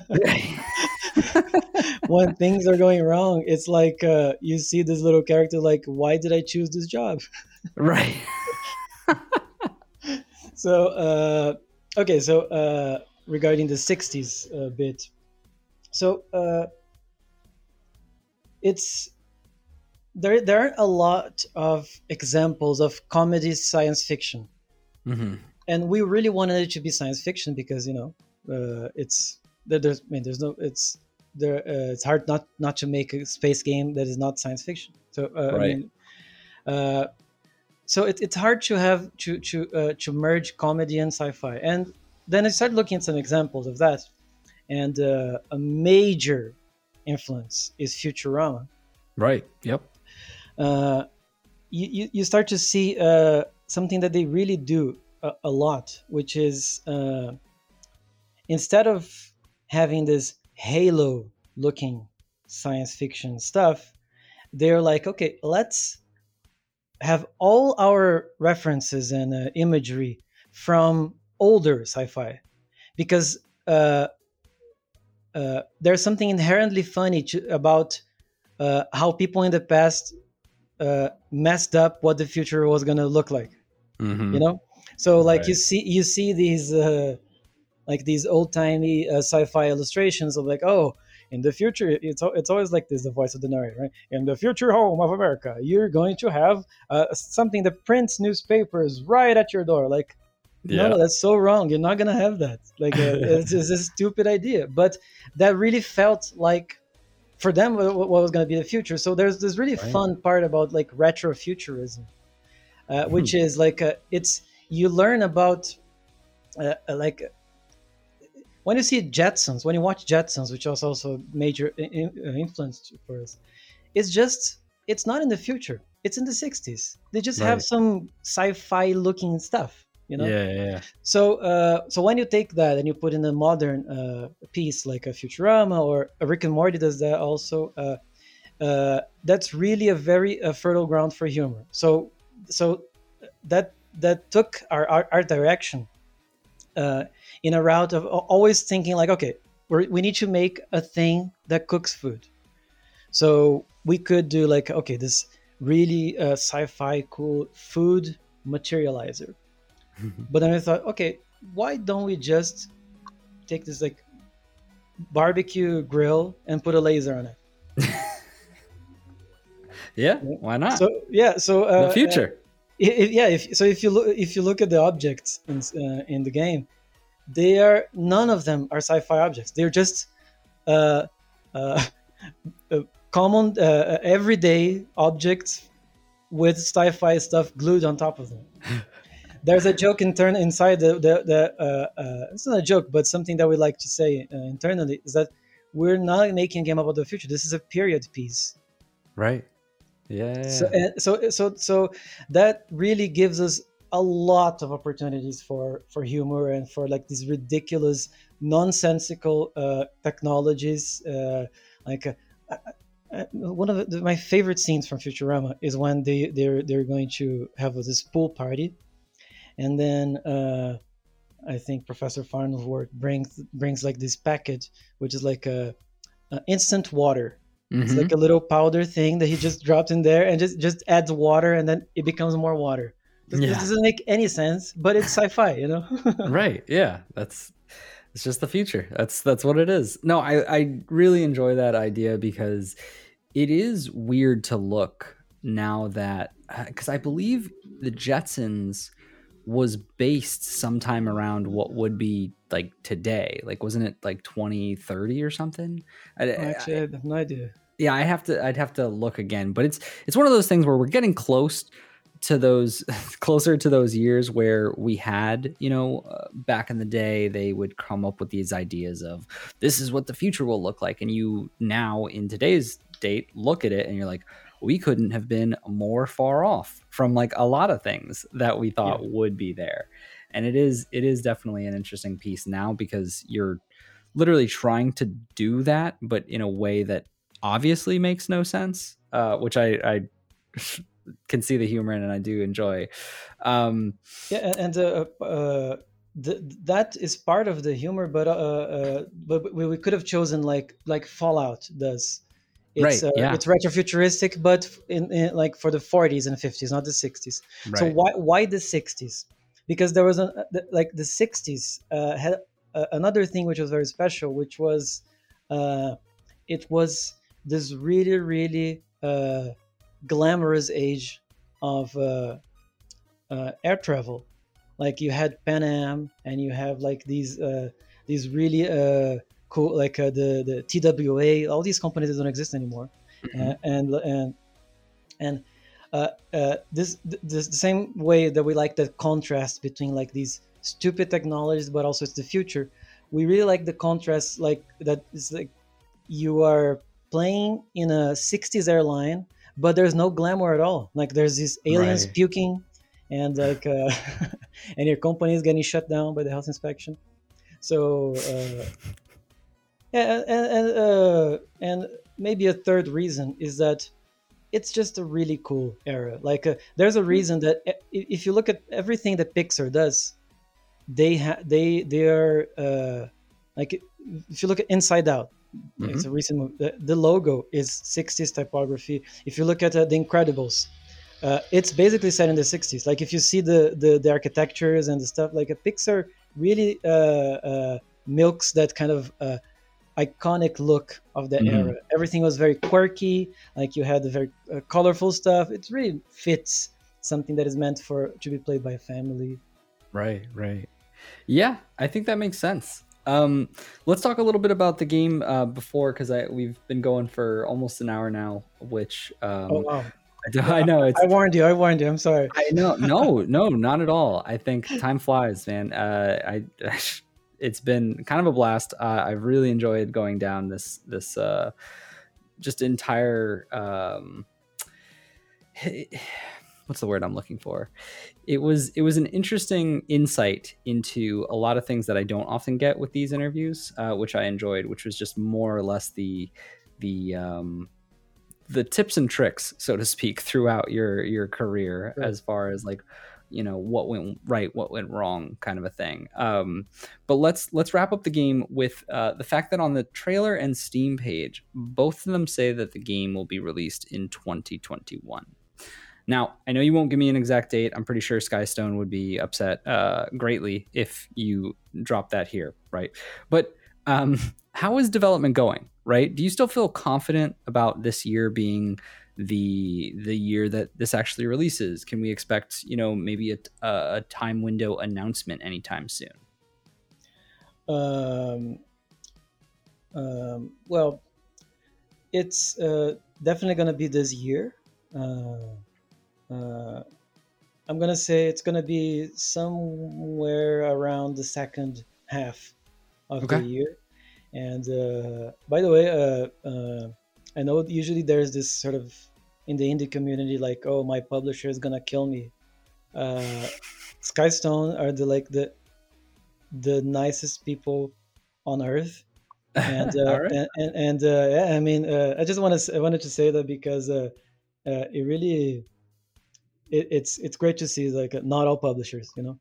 when things are going wrong. It's like uh, you see this little character like, why did I choose this job? [LAUGHS] right. [LAUGHS] so uh, okay so uh, regarding the 60s uh, bit so uh, it's there there are a lot of examples of comedy science fiction. Hmm and we really wanted it to be science fiction because you know uh, it's there, there's I mean there's no it's there uh, it's hard not not to make a space game that is not science fiction. So uh, I mean, uh, so it, it's hard to have to to uh, to merge comedy and sci-fi. And then I started looking at some examples of that. And uh, a major influence is Futurama. Right. Yep. Uh, you, you, start to see uh, something that they really do a, a lot, which is uh, instead of having this halo looking science fiction stuff, they're like, okay, let's have all our references and uh, imagery from older sci-fi. Because uh, uh, there's something inherently funny to, about how people in the past uh, messed up what the future was going to look like Mhm. you know so like you see you see these uh, like these old timey uh, sci-fi illustrations of like oh in the future it's it's always like this the voice of the narrator right in the future home of america you're going to have uh, something that prints newspapers right at your door like Yeah. No, that's so wrong. You're not gonna have that. Like, uh, [LAUGHS] it's, it's, a stupid idea. But that really felt like, for them, what, was gonna be the future. So there's this really right. fun part about like retrofuturism, uh, which hmm. is like uh, it's you learn about uh, uh, like when you see Jetsons, when you watch Jetsons, which was also major in, influence for us, it's just it's not in the future. It's in the 60s. They just right. have some sci-fi looking stuff, you know. Yeah, yeah. So, uh, so when you take that and you put in a modern uh, piece like a Futurama or a Rick and Morty does that also, uh, uh, that's really a very uh, fertile ground for humor. So, so that that took our our, direction uh, in a route of always thinking like, okay, we need to make a thing that cooks food. So we could do like, okay, this really uh, sci-fi cool food materializer. [LAUGHS] but then I thought, okay, why don't we just take this like barbecue grill and put a laser on it? [LAUGHS] yeah, why not? So yeah, so uh, the future. Uh, if, yeah, if, so if you look if you look at the objects in uh, in the game, they are none of them are sci-fi objects. They're just uh, uh, [LAUGHS] uh common, uh, everyday objects with sci-fi stuff glued on top of them. There's a joke intern inside the the, the uh, it's not a joke, but something that we like to say internally is that we're not making a game about the future. This is a period piece. Right. Yeah. So, so so so that really gives us a lot of opportunities for for humor and for like these ridiculous nonsensical uh, technologies uh, like uh, uh, uh one of the, my favorite scenes from Futurama is when they they're they're going to have this pool party and then uh, I think Professor Farnsworth brings brings like this package which is like a, a instant water Mm-hmm. It's like a little powder thing that he just dropped in there and just just adds water and then it becomes more water. This, yeah. this doesn't make any sense, but it's sci-fi, you know? [LAUGHS] right. Yeah. That's it's just the future. That's that's what it is. No, I I really enjoy that idea because it is weird to look now that because I believe the Jetsons was based sometime around what would be like today. Like, wasn't it like 2030 or something? I, Actually, I, I have no idea. Yeah, I have to. I'd have to look again. But it's it's one of those things where we're getting close to those [LAUGHS] closer to those years where we had you know uh, back in the day they would come up with these ideas of this is what the future will look like and you now in today's date look at it and you're like we couldn't have been more far off from like a lot of things that we thought yeah. would be there. And it is it is definitely an interesting piece now because you're literally trying to do that but in a way that obviously makes no sense uh, which i i [LAUGHS] can see the humor in and i do enjoy. Um yeah and uh, uh the, that is part of the humor but uh, uh but we, we could have chosen like like fallout does it's, right, uh, yeah. it's retrofuturistic, but in, in, like for the 40s and 50s, not the 60s. Right. So why why the 60s? Because there was a like the 60s uh, had uh, another thing which was very special, which was uh, it was this really really uh, glamorous age of uh, air travel. Like you had Pan Am, and you have like these these really cool, like uh, the the TWA, all these companies that don't exist anymore, mm-hmm. uh, and and and uh, uh, this, this the same way that we like the contrast between like these stupid technologies, but also it's the future. We really like the contrast, like that is like you are playing in a 60s airline, but there's no glamour at all. Like there's these aliens right. puking, and like uh, [LAUGHS] and your company is getting shut down by the health inspection. So uh, and and uh, and maybe a third reason is that it's just a really cool era. Like uh, there's a hmm. reason that if you look at everything that Pixar does, they they they are uh, like if you look at Inside Out, mm-hmm. it's a recent movie. The, the, logo is 60s typography. If you look at uh, The Incredibles, uh, it's basically set in the 60s. Like if you see the the, the architectures and the stuff, like a Pixar really uh, uh, milks that kind of iconic look of the mm-hmm. era. Everything was very quirky. Like you had the very uh, colorful stuff. It really fits something that is meant for to be played by a family. Right, right. Yeah, I think that makes sense. Um, let's talk a little bit about the game uh, before because I we've been going for almost an hour now, which um, Oh wow! [LAUGHS] I, I know it's I warned you. I warned you. I'm sorry. I know no no not at all. I think time flies, man. Uh, I [LAUGHS] it's been kind of a blast. Uh, I've really enjoyed going down this this uh, just entire um, [SIGHS] what's the word I'm looking for? It was it was an interesting insight into a lot of things that I don't often get with these interviews, uh, which I enjoyed, which was just more or less the the um, the tips and tricks, so to speak, throughout your your career, Right. as far as like you know what went right, what went wrong, kind of a thing. Um, but let's let's wrap up the game with uh, the fact that on the trailer and Steam page, both of them say that the game will be released in 2021. Now, I know you won't give me an exact date. I'm pretty sure Skystone would be upset uh, greatly if you drop that here, right? But um, [LAUGHS] how is development going? Right? Do you still feel confident about this year being the the year that this actually releases? Can we expect, you know, maybe a, a time window announcement anytime soon? Um, um, well, it's uh, definitely going to be this year. Uh, uh, I'm going to say it's going to be somewhere around the second half of Okay. the year. And uh, by the way, uh, uh, I know usually there's this sort of in the indie community like, oh, my publisher is going to kill me. Uh, Skystone are the like the the nicest people on earth and [LAUGHS] uh, right. and and, and uh, yeah, I mean, uh, I just want to I wanted to say that because uh, uh, it really it, it's it's great to see like uh, not all publishers, you know, Uh,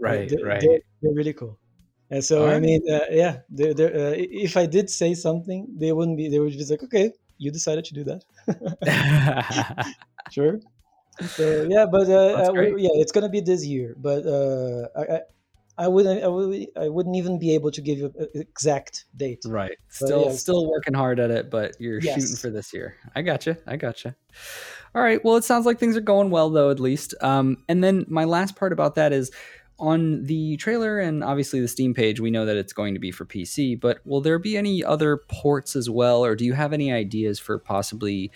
Right, they're, right. They're, they're really cool, and so All I mean, uh, yeah, they're, they're, uh, if I did say something, they wouldn't be. They would just like, okay, you decided to do that, [LAUGHS] sure. So yeah, but uh, uh, we- yeah, it's gonna be this year, but uh, I. I I wouldn't. I, would, I wouldn't even be able to give you an exact date. right. But Still yeah. still working hard at it, but you're shooting for this year. I gotcha. I gotcha. All right. Well, it sounds like things are going well though, at least. Um, and then my last part about that is on the trailer and obviously the Steam page, we know that it's going to be for PC, but will there be any other ports as well? Or do you have any ideas for possibly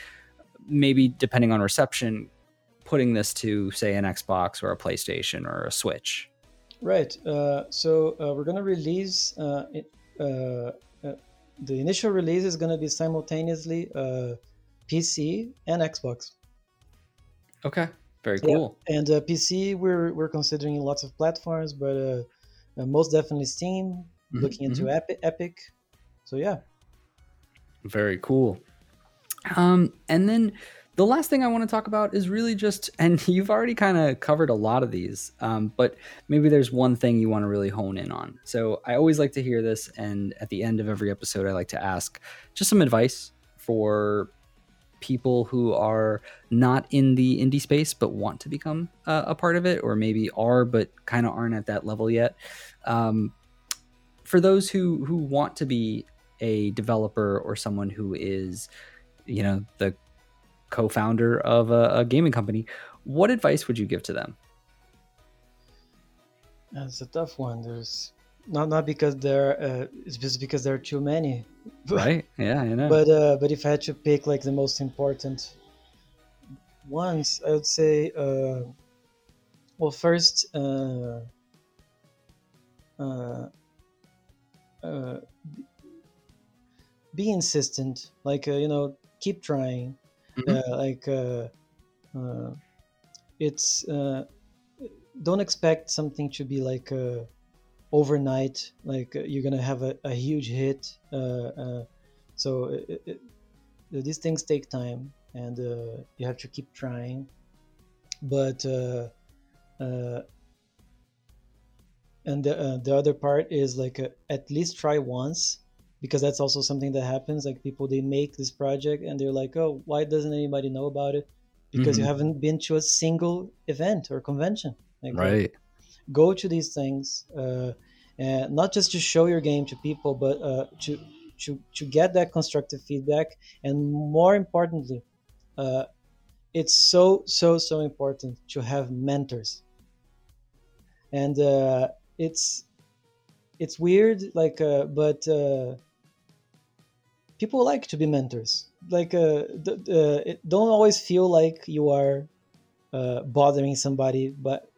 maybe depending on reception, putting this to say an Xbox or a PlayStation or a Switch? Right. Uh, so uh, we're gonna release uh, it, uh, uh, the initial release is gonna be simultaneously uh, PC and Xbox. Okay. Very Yeah. cool. And uh, PC, we're we're considering lots of platforms, but uh, uh, most definitely Steam. Mhm, Looking into Epic, Epic. So yeah. Very cool. Um, and then the last thing I want to talk about is really just, [LAUGHS] and you've already kind of covered a lot of these, um, but maybe there's one thing you want to really hone in on. So I always like to hear this, and at the end of every episode, I like to ask just some advice for people who are not in the indie space but want to become uh, a part of it, or maybe are but kind of aren't at that level yet. Um, for those who who want to be a developer or someone who is you know the co-founder of a, a gaming company what advice would you give to them That's a tough one. There's not not because there uh, it's just because there are too many. [LAUGHS] right yeah i know but uh, but if I had to pick like the most important ones, I would say, uh, well, first, uh, uh, uh, be insistent. Like uh, you know, keep trying. Mhm. Uh, like uh, uh, it's uh, don't expect something to be like uh, overnight. Like uh, you're gonna have a, a huge hit. Uh, uh, so it, it, these things take time, and uh, you have to keep trying. But uh, uh, and the, uh, the other part is like uh, at least try once because that's also something that happens like people they make this project and they're like oh why doesn't anybody know about it because you Mhm. haven't been to a single event or convention like, right go to these things uh, and not just to show your game to people but uh, to to to get that constructive feedback and more importantly uh, it's so so so important to have mentors and uh, it's it's weird, like, uh, but uh, people like to be mentors. Like, uh, uh, don't always feel like you are uh, bothering somebody, but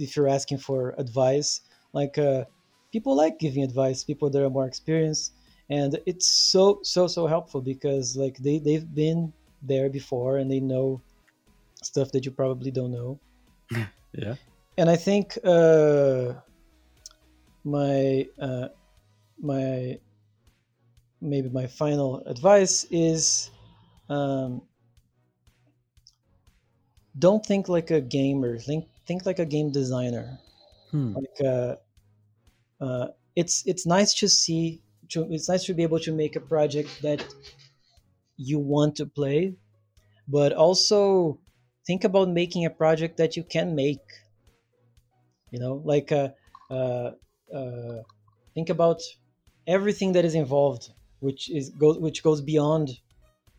if, you're asking for advice, like uh, people like giving advice, people that are more experienced, and it's so so so helpful because like they they've been there before and they know stuff that you probably don't know. [LAUGHS] yeah. And I think uh, my uh, my maybe my final advice is um, don't think like a gamer think think like a game designer. Hmm. like uh, uh, it's it's nice to see to, it's nice to be able to make a project that you want to play but also think about making a project that you can make. You know like uh, uh, uh, think about everything that is involved which is go, which goes beyond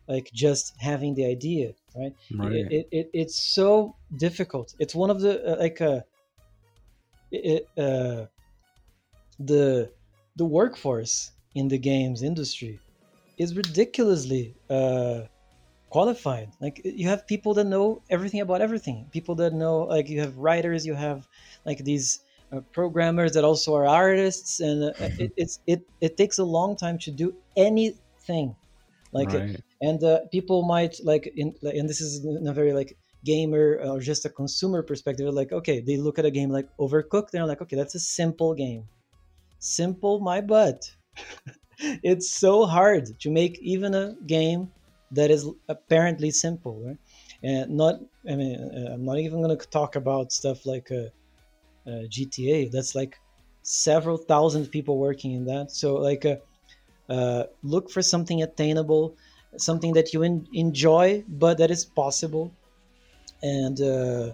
like just having the idea right, Right. It, it, it, it's so difficult it's one of the uh, like uh, it, uh, the the workforce in the games industry is ridiculously uh, qualified. Like you have people that know everything about everything. People that know like you have writers, you have like these uh, programmers that also are artists, and uh, it, it's it it takes a long time to do anything. Like right. and uh, people might like in and this is in a very like gamer or just a consumer perspective like okay they look at a game like overcooked they're like okay that's a simple game. Simple my butt. [LAUGHS] It's so hard to make even a game that is apparently simple right? And not i mean uh, i'm not even going to talk about stuff like uh, uh, gta that's like several thousand people working in that. So like uh, uh, look for something attainable something that you en- enjoy but that is possible. And uh,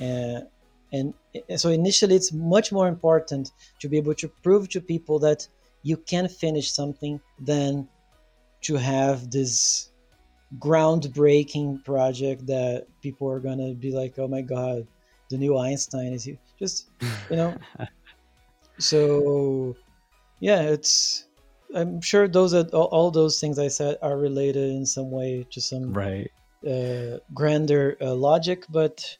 and and so initially it's much more important to be able to prove to people that you can finish something than to have this groundbreaking project that people are gonna be like oh my god the new einstein is here. Just you know? [LAUGHS] So yeah it's i'm sure those are all, all those things i said are related in some way to some Right. uh, grander uh, logic, but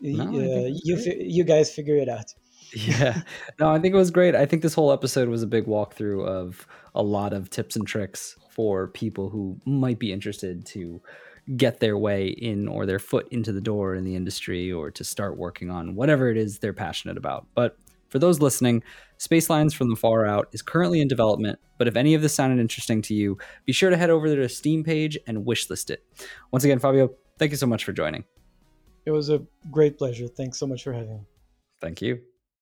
No, uh, you fi- you guys figure it out. Yeah. No, I think it was great. I think this whole episode was a big walkthrough of a lot of tips and tricks for people who might be interested to get their way in or their foot into the door in the industry or to start working on whatever it is they're passionate about. But for those listening, Space Lines from the Far Out is currently in development, but if any of this sounded interesting to you, be sure to head over to the Steam page and wishlist it. Once again, Fabio, thank you so much for joining. It was a great pleasure. Thanks so much for having me. Thank you.